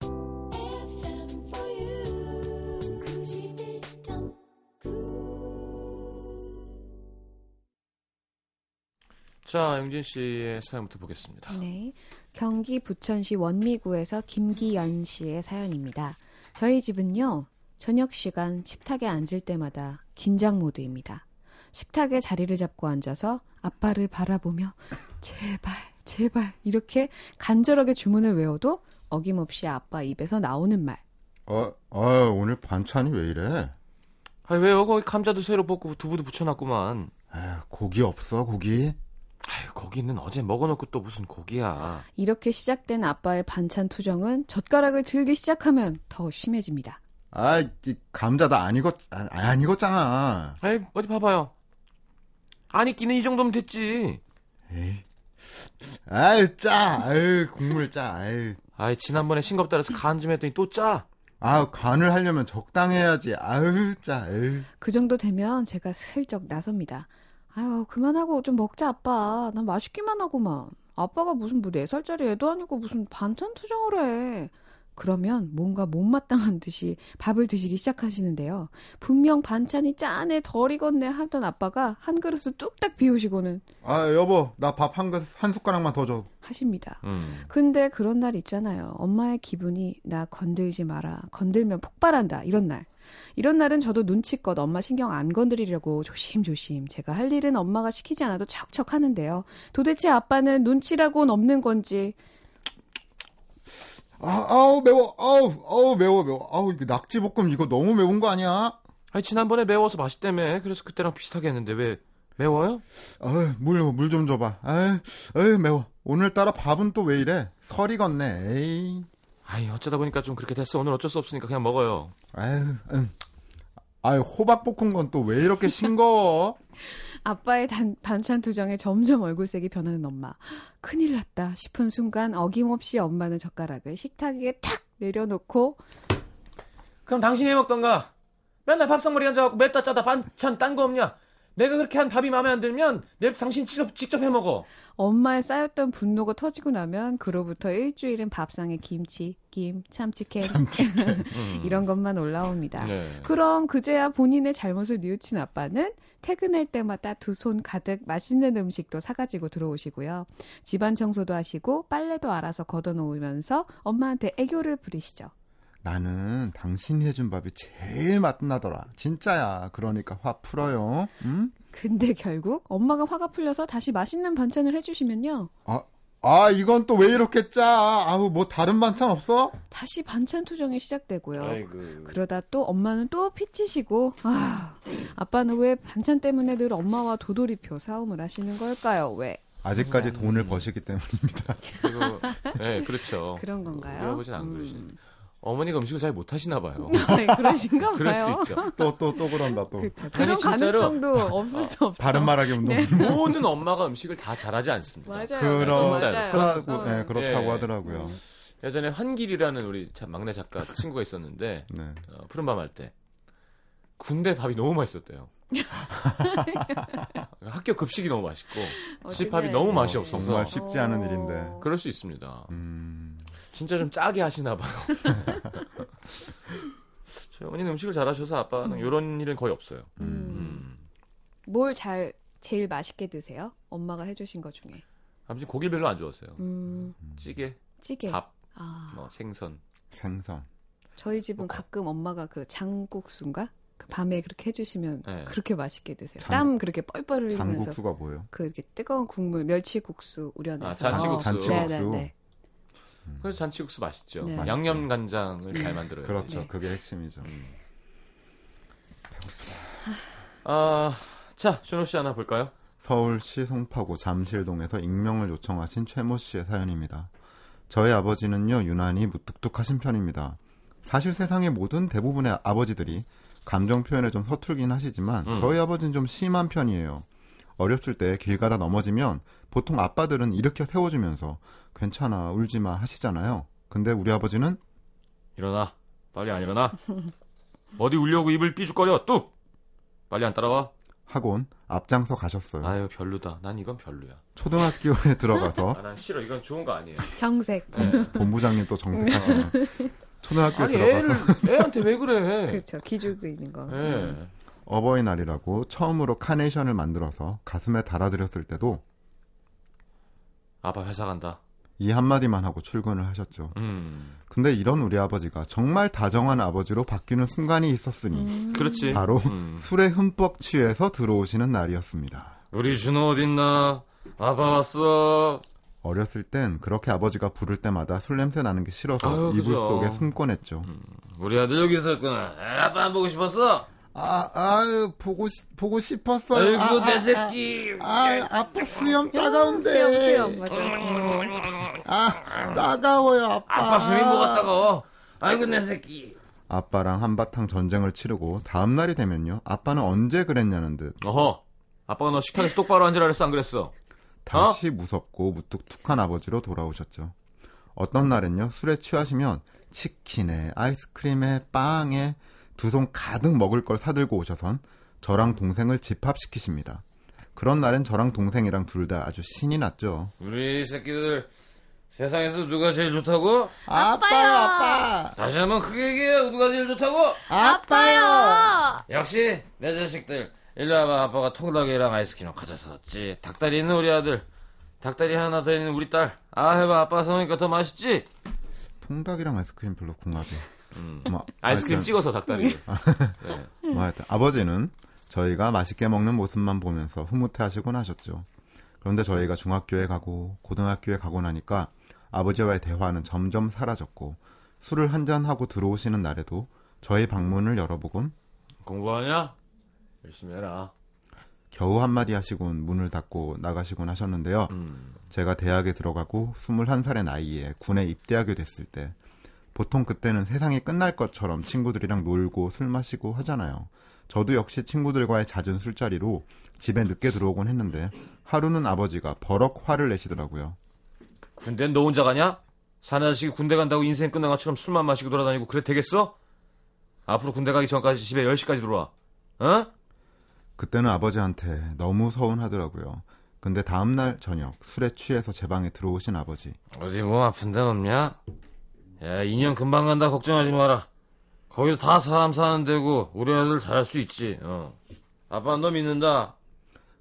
FM for you. 91.9. 자, 영진 씨의 사연부터 보겠습니다. 네. 경기 부천시 원미구에서 김기연 씨의 사연입니다. 저희 집은요, 저녁 시간 식탁에 앉을 때마다 긴장 모드입니다. 식탁에 자리를 잡고 앉아서 아빠를 바라보며 제발, 제발 이렇게 간절하게 주문을 외워도 어김없이 아빠 입에서 나오는 말. 어, 어, 오늘 반찬이 왜 이래? 아, 왜요? 거기 감자도 새로 볶고 두부도 붙여놨구만. 에휴, 고기 없어, 고기? 아유, 거기는 어제 먹어놓고 또 무슨 고기야. 이렇게 시작된 아빠의 반찬 투정은 젓가락을 들기 시작하면 더 심해집니다. 아, 이 감자 다 안 익었, 아, 안 익었잖아. 아이, 어디 봐봐요. 안 익기는 이 정도면 됐지. 에이. 아유, 짜. 아유, 국물 짜. 아유. 아이, 지난번에 싱겁다 그래서 간 좀 했더니 또 짜. 아유, 간을 하려면 적당해야지. 아유, 짜. 아유. 그 정도 되면 제가 슬쩍 나섭니다. 아유, 그만하고 좀 먹자, 아빠. 난 맛있기만 하고만. 아빠가 무슨 뭐 4살짜리 애도 아니고 무슨 반찬 투정을 해. 그러면 뭔가 못마땅한 듯이 밥을 드시기 시작하시는데요. 분명 반찬이 짠해 덜 익었네 하던 아빠가 한 그릇을 뚝딱 비우시고는 아, 여보, 나 밥 한, 그- 한 숟가락만 더 줘. 하십니다. 음. 근데 그런 날 있잖아요. 엄마의 기분이 나 건들지 마라. 건들면 폭발한다. 이런 날. 이런 날은 저도 눈치껏 엄마 신경 안 건드리려고 조심조심 제가 할 일은 엄마가 시키지 않아도 척척 하는데요. 도대체 아빠는 눈치라고는 없는 건지 아, 아우, 매워. 아우, 아우, 매워, 매워. 아우, 이거 낙지 볶음 이거 너무 매운 거 아니야? 아니, 지난번에 매워서 맛있다며. 그래서 그때랑 비슷하게 했는데 왜 매워요? 아유, 물, 물 좀 줘봐. 아유, 아유, 매워. 오늘따라 밥은 또 왜 이래? 설이 걷네. 에이. 아이, 어쩌다 보니까 좀 그렇게 됐어. 오늘 어쩔 수 없으니까 그냥 먹어요. 아유, 음. 아유, 호박 볶은 건 또 왜 이렇게 싱거워? 아빠의 단- 반찬 투정에 점점 얼굴색이 변하는 엄마. 큰일 났다 싶은 순간 어김없이 엄마는 젓가락을 식탁 위에 탁 내려놓고 그럼 당신이 해 먹던가. 맨날 밥상머리 앉아갖고 맵다 짜다 반찬 딴 거 없냐? 내가 그렇게 한 밥이 마음에 안 들면 내일 당신 직접, 직접 해 먹어. 엄마의 쌓였던 분노가 터지고 나면 그로부터 일주일은 밥상에 김치, 김, 참치캔 이런 것만 올라옵니다. 음. 네. 그럼 그제야 본인의 잘못을 뉘우친 아빠는 퇴근할 때마다 두 손 가득 맛있는 음식도 사가지고 들어오시고요. 집안 청소도 하시고 빨래도 알아서 걷어놓으면서 엄마한테 애교를 부리시죠. 나는 당신이 해준 밥이 제일 맛나더라. 진짜야. 그러니까 화 풀어요. 응? 근데 결국 엄마가 화가 풀려서 다시 맛있는 반찬을 해주시면요. 아, 아, 이건 또 왜 이렇게 짜? 아우, 뭐 다른 반찬 없어? 다시 반찬 투정이 시작되고요. 아이고. 그러다 또 엄마는 또 피치시고 아 아빠는 왜 반찬 때문에 늘 엄마와 도돌이표 싸움을 하시는 걸까요? 왜 아직까지 음. 돈을 버시기 때문입니다. 그리고, 네, 그렇죠. 그런 건가요? 우리 아버지는 안 음. 그러시네. 어머니가 음식을 잘 못하시나 봐요. 아니, 그러신가 봐요. 그럴 수도 있죠. 또, 또, 또 그런다, 또. 그렇죠. 그런 가능성도 없을 수 없죠. 바른 말하기 운동. 모든 엄마가 음식을 다 잘하지 않습니다. 맞아요. 그런, 진짜요. 차라고, 어. 네, 그렇다고 예. 하더라고요. 예전에 환길이라는 우리 참 막내 작가 친구가 있었는데 네. 어, 푸른밤 할 때 군대 밥이 너무 맛있었대요. 학교 급식이 너무 맛있고 집 밥이 너무 맛이 어, 없어서 정말 쉽지 않은 어. 일인데. 그럴 수 있습니다. 음, 진짜 좀 짜게 하시나 봐요. 저희 어머니는 음식을 잘하셔서 아빠는 이런 일은 거의 없어요. 음. 음. 뭘 잘 제일 맛있게 드세요? 엄마가 해주신 것 중에. 아버지 고기를 별로 안 좋아하세요. 음, 찌개, 찌개. 밥, 아, 뭐 생선. 생선. 저희 집은 가끔 엄마가 그 장국수인가? 그 밤에 그렇게 해주시면 네. 그렇게 맛있게 드세요. 장- 땀 그렇게 뻘뻘 흘리면서 장국수가 뭐예요? 그 이렇게 뜨거운 국물 멸치국수 우려내서. 아, 잔치국수. 잔치국수. 네네네. 그래서 잔치국수 맛있죠. 네. 양념 간장을 잘 만들어요. 그렇죠. 네. 그게 핵심이죠. 아, 자, 준호 씨 하나 볼까요? 서울시 송파구 잠실동에서 익명을 요청하신 최모 씨의 사연입니다. 저희 아버지는요, 유난히 무뚝뚝하신 편입니다. 사실 세상의 모든 대부분의 아버지들이 감정 표현에 좀 서툴긴 하시지만, 음. 저희 아버지는 좀 심한 편이에요. 어렸을 때 길 가다 넘어지면 보통 아빠들은 일으켜 세워주면서 괜찮아, 울지 마 하시잖아요. 근데 우리 아버지는 일어나. 빨리 안 일어나. 어디 울려고 입을 삐죽거려. 뚝. 빨리 안 따라와. 학원 앞장서 가셨어요. 아유, 별로다. 난 이건 별로야. 초등학교에 들어가서 아, 난 싫어. 이건 좋은 거 아니에요. 정색. 네. 본부장님 또 정색하시는 초등학교에 아니, 들어가서 애를, 애한테 왜 그래? 그렇죠. 기죽고 있는 거. 예. 어버이날이라고 처음으로 카네이션을 만들어서 가슴에 달아드렸을 때도 아빠 회사 간다. 이 한마디만 하고 출근을 하셨죠. 음. 근데 이런 우리 아버지가 정말 다정한 아버지로 바뀌는 순간이 있었으니 그렇지. 바로 음. 술에 흠뻑 취해서 들어오시는 날이었습니다. 우리 준호 어딨나? 아빠 왔어. 어렸을 땐 그렇게 아버지가 부를 때마다 술 냄새 나는 게 싫어서 아유, 이불 그죠. 속에 숨곤 했죠. 우리 아들 여기 있었구나. 아빠 안 보고 싶었어? 아, 아유, 보고, 싶- 보고 싶었어요. 아이고, 아, 내 아, 새끼. 아, 아, 아 빠 수염 따가운데. 수염 수염 맞아. 아, 따가워요, 아빠. 아빠 뭐가 따가워. 아이고, 내 새끼. 아빠랑 한바탕 전쟁을 치르고 다음 날이 되면요. 아빠는 언제 그랬냐는 듯 어허. 아빠가 너 식탁에서 똑바로 앉으라 그랬어, 안 그랬어? 다시 무섭고 무뚝뚝한 아버지로 돌아오셨죠. 어떤 날엔요. 술에 취하시면 치킨에 아이스크림에 빵에 두 손 가득 먹을 걸 사들고 오셔선 저랑 동생을 집합시키십니다. 그런 날엔 저랑 동생이랑 둘 다 아주 신이 났죠. 우리 새끼들 세상에서 누가 제일 좋다고? 아빠요, 아빠! 다시 한번 크게 얘기해. 누가 제일 좋다고? 아빠요! 역시 내 자식들. 일로 와봐. 아빠가 통닭이랑 아이스크림 가져서었지. 닭다리 있는 우리 아들. 닭다리 하나 더 있는 우리 딸. 아 해봐. 아빠 성이니까 더 맛있지? 통닭이랑 아이스크림 별로 궁합이. 뭐, 아이스크림 하여튼 찍어서 닭다리. 뭐 하여튼 아버지는 저희가 맛있게 먹는 모습만 보면서 흐뭇해하시곤 하셨죠. 그런데 저희가 중학교에 가고 고등학교에 가고 나니까 아버지와의 대화는 점점 사라졌고 술을 한 잔 하고 들어오시는 날에도 저희 방문을 열어보곤 공부하냐? 열심히 해라. 겨우 한마디 하시곤 문을 닫고 나가시곤 하셨는데요. 음. 제가 대학에 들어가고 21살의 나이에 군에 입대하게 됐을 때 보통 그때는 세상이 끝날 것처럼 친구들이랑 놀고 술 마시고 하잖아요. 저도 역시 친구들과의 잦은 술자리로 집에 늦게 들어오곤 했는데 하루는 아버지가 버럭 화를 내시더라고요. 군대는 너 혼자 가냐? 사내 자식이 군대 간다고 인생 끝난 것처럼 술만 마시고 돌아다니고 그래 되겠어? 앞으로 군대 가기 전까지 집에 10시까지 들어와. 어? 그때는 아버지한테 너무 서운하더라고요. 근데 다음날 저녁 술에 취해서 제 방에 들어오신 아버지. 어디 몸 아픈 데는 없냐? 야, 2년 금방 간다. 걱정하지 마라. 거기도 다 사람 사는 데고, 우리 애들 잘할 수 있지. 어. 아빠 너 믿는다.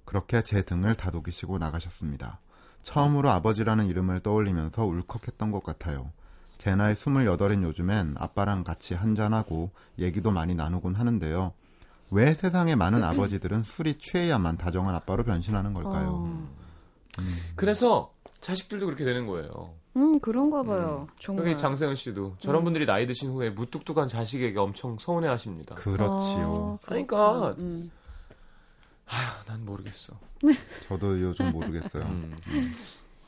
그렇게 제 등을 다독이시고 나가셨습니다. 처음으로 아버지라는 이름을 떠올리면서 울컥했던 것 같아요. 제 나이 28인 요즘엔 아빠랑 같이 한잔하고 얘기도 많이 나누곤 하는데요. 왜 세상의 많은 아버지들은 술이 취해야만 다정한 아빠로 변신하는 걸까요? 어. 그래서 자식들도 그렇게 되는 거예요. 음, 그런가 봐요. 정말. 여기 장세은 씨도 저런 분들이 나이 드신 후에 무뚝뚝한 자식에게 엄청 서운해 하십니다. 그렇지요. 아, 그러니까. 음. 아, 난 모르겠어. 저도 요즘 모르겠어요. 음.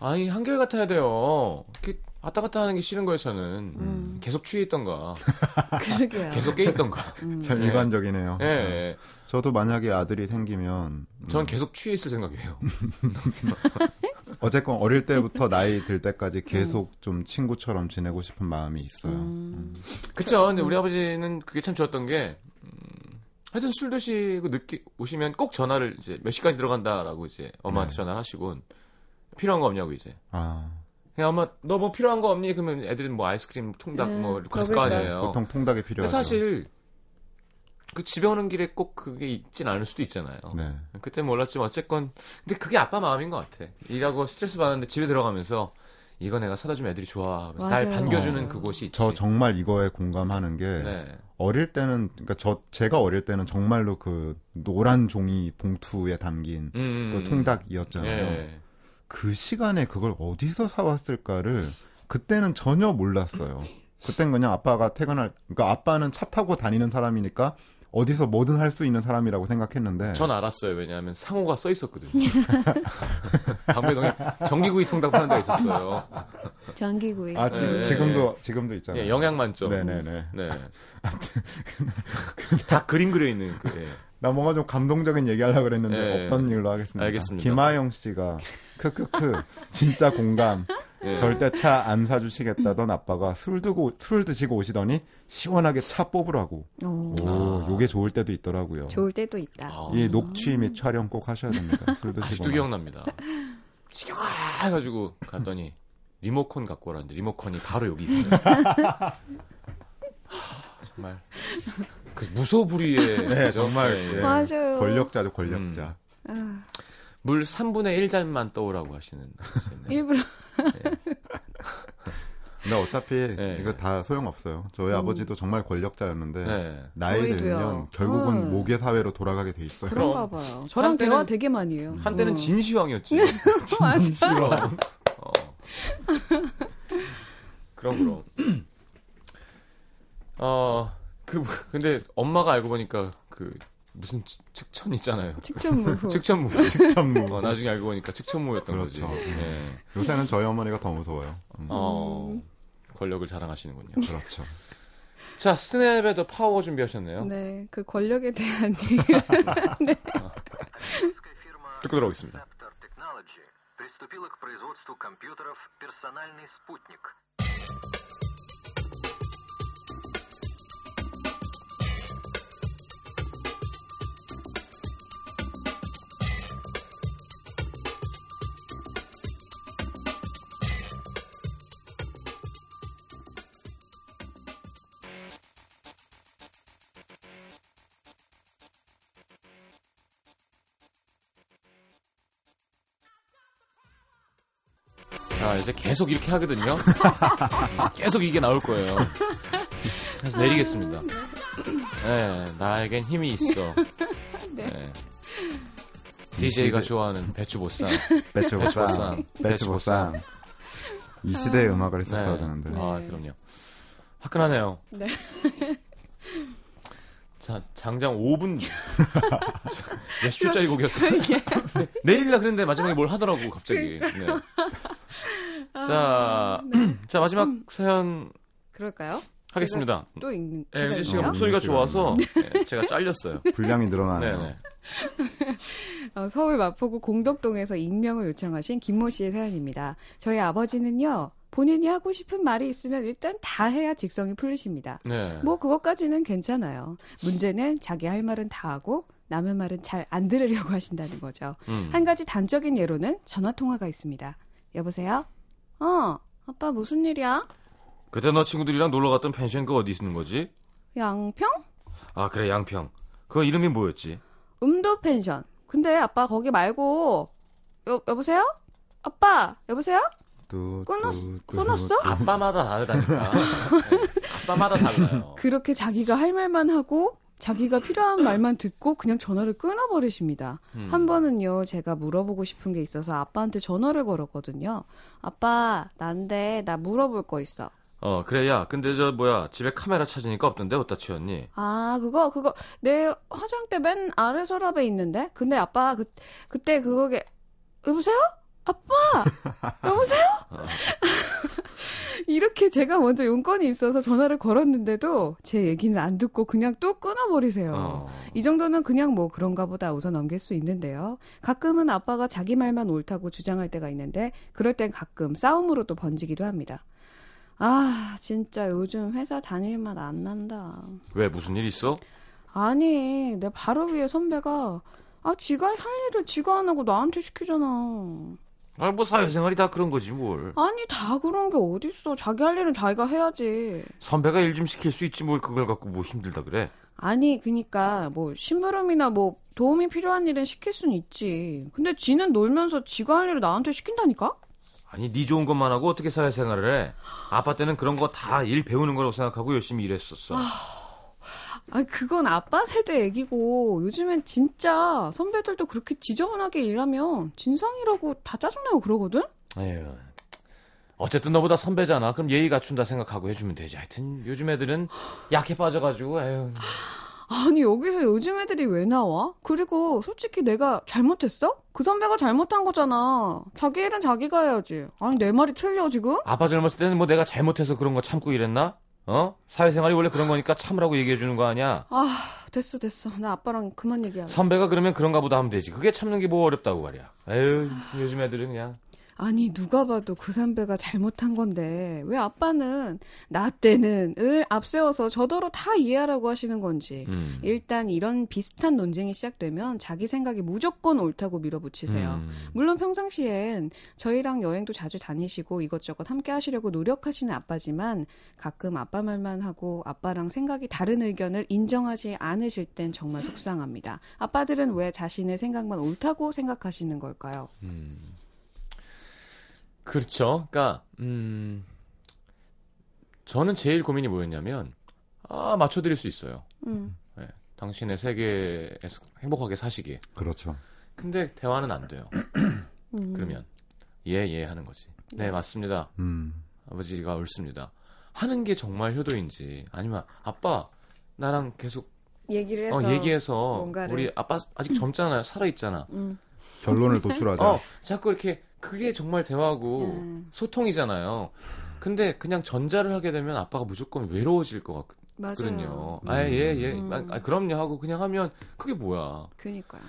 아니, 한결 같아야 돼요. 이렇게 왔다 갔다 하는 게 싫은 거예요, 저는. 음. 계속 취해 있던가. 그러게요. 계속 깨 있던가. 음. 참 네. 일반적이네요. 예, 예. 저도 만약에 아들이 생기면 음, 전 계속 취해 있을 생각이에요. 어쨌건 어릴 때부터 나이 들 때까지 계속 좀 친구처럼 지내고 싶은 마음이 있어요. 음. 그쵸. 근데 우리 아버지는 그게 참 좋았던 게, 음, 하여튼 술 드시고 늦게 오시면 꼭 전화를 이제 몇 시까지 들어간다라고 이제 엄마한테 네. 전화를 하시고, 필요한 거 없냐고 이제. 아, 그냥 엄마, 너 뭐 필요한 거 없니? 그러면 애들은 뭐 아이스크림, 통닭 네, 뭐 가질 거. 아니에요. 보통 통닭이 필요하죠. 사실, 그 집에 오는 길에 꼭 그게 있진 않을 수도 있잖아요. 네. 그때 몰랐지만 어쨌건 근데 그게 아빠 마음인 것 같아. 일하고 스트레스 받는데 집에 들어가면서 이거 내가 사다 주면 애들이 좋아하면서 날. 반겨주는 맞아요. 그곳이 있지. 저 정말 이거에 공감하는 게 네. 어릴 때는 그러니까 저 제가 어릴 때는 정말로 그 노란 종이 봉투에 담긴 음, 그 통닭이었잖아요. 예. 그 시간에 그걸 어디서 사왔을까를 그때는 전혀 몰랐어요. 그땐 그냥 아빠가 퇴근할 그러니까 아빠는 차 타고 다니는 사람이니까 어디서 뭐든 할 수 있는 사람이라고 생각했는데 전 알았어요. 왜냐하면 상호가 써 있었거든요. 방배동에 전기구이 통닭 파는 데가 있었어요. 전기구이. 아 지금 예, 지금도 지금도 있잖아요. 예, 영양 만점. 네네네. 네. 다 그림 그려 있는 그. 예. 나 뭔가 좀 감동적인 얘기 하려고 그랬는데 예. 없던 일로 하겠습니다. 알겠습니다. 김하영 씨가 크크크 진짜 공감. 예. 절대 차 안 사주시겠다던 아빠가 술 두고 술 드시고 오시더니 시원하게 차 뽑으라고. 오, 오, 아. 요게 좋을 때도 있더라고요. 좋을 때도 있다. 아, 이 녹취 및 촬영 꼭 하셔야 됩니다. 술 드시고. 아직도 기억납니다. 시켜가지고 갔더니 리모컨 갖고 오라는데 리모컨이 바로 여기 있어요. 하, 정말 그 무소불위의 네? 정말 예, 예. 예. 맞아요. 권력자죠, 권력자. 아, 물 3분의 1잔만 떠오라고 하시는. 일부러. 근데 어차피 네. 이거 다 소용없어요. 저희 음. 아버지도 정말 권력자였는데 네. 나이 저희도요. 들면 결국은 음. 모계 사회로 돌아가게 돼 있어요. 그런가 봐요. 저랑 한때는- 대화 되게 많이 해요. 한때는 음. 진시황이었지. 맞아. 그럼. 어. 그럼 그럼. 어, 그 근데 엄마가 알고 보니까 그 무슨 측- 측천 있잖아요. 직천무후. 측천무. 직천무. 어, 나중에 알고 보니까 측천무였던 그렇죠. 거지. 예. 요새는 저희 어머니가 더 무서워요. 음, 어, 권력을 자랑하시는군요. 그렇죠. 자, 스냅의 더 파워 준비하셨네요. 네, 그 권력에 대한 얘기를 듣고 들어오겠습니다. Scepter Technology приступила к производству компьютеров «Персональный спутник». 자, 이제 계속 이렇게 하거든요. 계속 이게 나올 거예요. 그래서 내리겠습니다. 네, 나에겐 힘이 있어. 네. DJ가 좋아하는 배추보쌈. 배추보쌈. 배추보쌈. 이 시대의 음악을 했었어야 네. 되는데. 아, 그럼요. 화끈하네요. 네. 자, 장장 5분. 몇 줄짜리 곡이었어요? 네, 내릴라 그랬는데 마지막에 뭘 하더라고, 갑자기. 네. 자, 자, 마지막 사연 그럴까요? 하겠습니다. 또 읽는 네, 제가 은지 씨가? 목소리가 음, 좋아서 네, 제가 잘렸어요. 분량이 늘어나네요. 네네. 어, 서울 마포구 공덕동에서 익명을 요청하신 김모 씨의 사연입니다. 저희 아버지는요, 본인이 하고 싶은 말이 있으면 일단 다 해야 직성이 풀리십니다. 네. 뭐 그것까지는 괜찮아요. 문제는 자기 할 말은 다 하고 남의 말은 잘 안 들으려고 하신다는 거죠. 음. 한 가지 단적인 예로는 전화 통화가 있습니다. 여보세요? 어, 아빠 무슨 일이야? 그때 너 친구들이랑 놀러 갔던 펜션 그 어디 있는 거지? 양평? 아 그래 양평. 그 이름이 뭐였지? 음도 펜션. 근데 아빠 거기 말고 여, 여보세요? 아빠 여보세요? 뚜, 끊었- 뚜, 뚜, 끊었어? 뚜. 아빠마다 다르다니까. 네. 아빠마다 달라요. 그렇게 자기가 할 말만 하고 자기가 필요한 말만 듣고 그냥 전화를 끊어버리십니다. 음. 한 번은요, 제가 물어보고 싶은 게 있어서 아빠한테 전화를 걸었거든요. 아빠, 난데 나 물어볼 거 있어. 어 그래 야 근데 저 뭐야 집에 카메라 찾으니까 없던데 어디다 치웠니? 아, 그거, 그거, 내 화장대 맨 아래 서랍에 있는데? 근데 아빠, 그, 그때 그거게, 여보세요? 아빠! 여보세요? 어. 이렇게 제가 먼저 용건이 있어서 전화를 걸었는데도 제 얘기는 안 듣고 그냥 뚝 끊어버리세요. 어. 이 정도는 그냥 뭐 그런가 보다 웃어 넘길 수 있는데요. 가끔은 아빠가 자기 말만 옳다고 주장할 때가 있는데 그럴 땐 가끔 싸움으로 또 번지기도 합니다. 아, 진짜 요즘 회사 다닐 맛 안 난다. 왜 무슨 일 있어? 아니, 내 바로 위에 선배가 아, 지가 할 일을 지가 안 하고 나한테 시키잖아. 아뭐 사회생활이 다 그런 거지 뭘. 아니, 다 그런 게 어딨어. 자기 할 일은 자기가 해야지. 선배가 일 좀 시킬 수 있지 뭘 그걸 갖고 뭐 힘들다 그래. 아니, 그니까, 뭐, 심부름이나 뭐, 도움이 필요한 일은 시킬 수는 있지. 근데 지는 놀면서 지가 할 일을 나한테 시킨다니까? 아니 네 좋은 것만 하고 어떻게 사회생활을 해? 아빠 때는 그런 거 다 일 배우는 거라고 생각하고 열심히 일했었어. 아 니, 그건 아빠 세대 얘기고, 요즘엔 진짜 선배들도 그렇게 지저분하게 일하면 진상이라고 다 짜증나고 그러거든? 에휴. 어쨌든 너보다 선배잖아. 그럼 예의 갖춘다 생각하고 해주면 되지. 하여튼 요즘 애들은 약해 빠져가지고 에휴. 아니, 여기서 요즘 애들이 왜 나와? 그리고 솔직히 내가 잘못했어? 그 선배가 잘못한 거잖아. 자기 일은 자기가 해야지. 아니, 내 말이 틀려, 지금? 아빠 젊었을 때는 뭐 내가 잘못해서 그런 거 참고 이랬나? 어? 사회생활이 원래 그런 거니까 참으라고 얘기해 주는 거 아니야? 아, 됐어, 됐어. 나 아빠랑 그만 얘기하자. 선배가 그러면 그런가 보다 하면 되지. 그게 참는 게 뭐 어렵다고 말이야. 에휴, 요즘 애들은 그냥. 아니 누가 봐도 그 선배가 잘못한 건데 왜 아빠는 나 때는 을 앞세워서 저더러 다 이해하라고 하시는 건지 음. 일단 이런 비슷한 논쟁이 시작되면 자기 생각이 무조건 옳다고 밀어붙이세요. 음. 물론 평상시엔 저희랑 여행도 자주 다니시고 이것저것 함께 하시려고 노력하시는 아빠지만 가끔 아빠 말만 하고 아빠랑 생각이 다른 의견을 인정하지 않으실 땐 정말 속상합니다. 아빠들은 왜 자신의 생각만 옳다고 생각하시는 걸까요? 음. 그렇죠. 그러니까 음. 저는 제일 고민이 뭐였냐면 아, 맞춰 드릴 수 있어요. 음. 당신의 세계에서 행복하게 사시기에. 그렇죠. 근데 대화는 안 돼요. 음. 그러면 예, 예 하는 거지. 네, 맞습니다. 음. 아버지가 옳습니다. 하는 게 정말 효도인지 아니면 아빠 나랑 계속 얘기를 해서 어, 얘기해서 뭔가를- 우리 아빠 아직 젊잖아요. 살아 있잖아. 음. 결론을 도출하자. 어, 자꾸 이렇게 그게 정말 대화고 음. 소통이잖아요. 근데 그냥 전자를 하게 되면 아빠가 무조건 외로워질 것 같거든요. 맞아요. 아, 예, 예. 음. 아, 그럼요 하고 그냥 하면 그게 뭐야. 그니까요.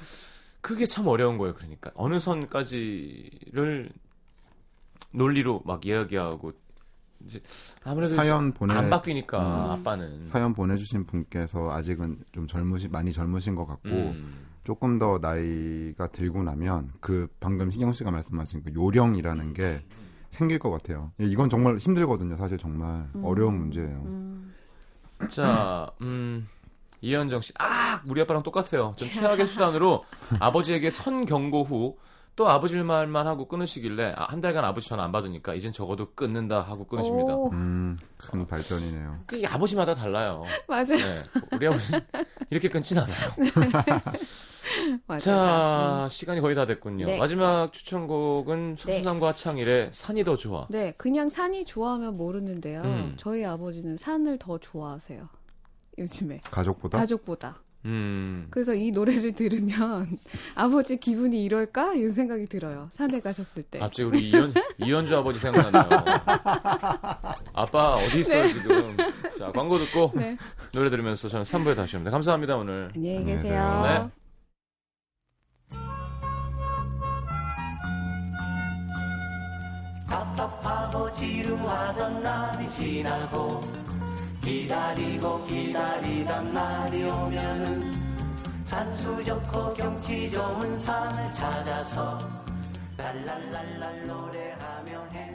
그게 참 어려운 거예요. 그러니까 어느 선까지를 논리로 막 이야기하고 이제 아무래도 사연 보내 안 바뀌니까 음. 아빠는 사연 보내주신 분께서 아직은 좀 젊으신 많이 젊으신 것 같고 음. 조금 더 나이가 들고 나면 그 방금 신경 씨가 말씀하신 그 요령이라는 게 생길 것 같아요. 예, 이건 정말 힘들거든요. 사실 정말 음. 어려운 문제예요. 음. 자, 음, 이현정 씨, 아, 우리 아빠랑 똑같아요. 좀 최악의 수단으로 아버지에게 선 경고 후 또 아버지 말만 하고 끊으시길래 아, 한 달간 아버지 전화 안 받으니까 이젠 적어도 끊는다 하고 끊으십니다. 오, 음, 큰 발전이네요. 그게 아버지마다 달라요. 맞아요. 네, 우리 아버지는 이렇게 끊진 않아요. 맞아요. 자, 시간이 거의 다 됐군요. 네. 마지막 추천곡은 소수남과 창일의 산이 더 좋아. 네, 그냥 산이 좋아하면 모르는데요. 음. 저희 아버지는 산을 더 좋아하세요. 요즘에 가족보다 가족보다. 음, 그래서 이 노래를 들으면 아버지 기분이 이럴까 이런 생각이 들어요. 산에 가셨을 때. 갑자기 우리 이현, 이현주 아버지 생각나네요. 아빠 어디 있어요 네. 지금? 자 광고 듣고 네. 노래 들으면서 저는 3부에 다시 옵니다. 감사합니다 오늘. 안녕히 계세요. 네. 바보 지루하던 날이 지나고 기다리고 기다리던 날이 오면은 산수 좋고 경치 좋은 산을 찾아서 랄랄랄랄 노래하며 하네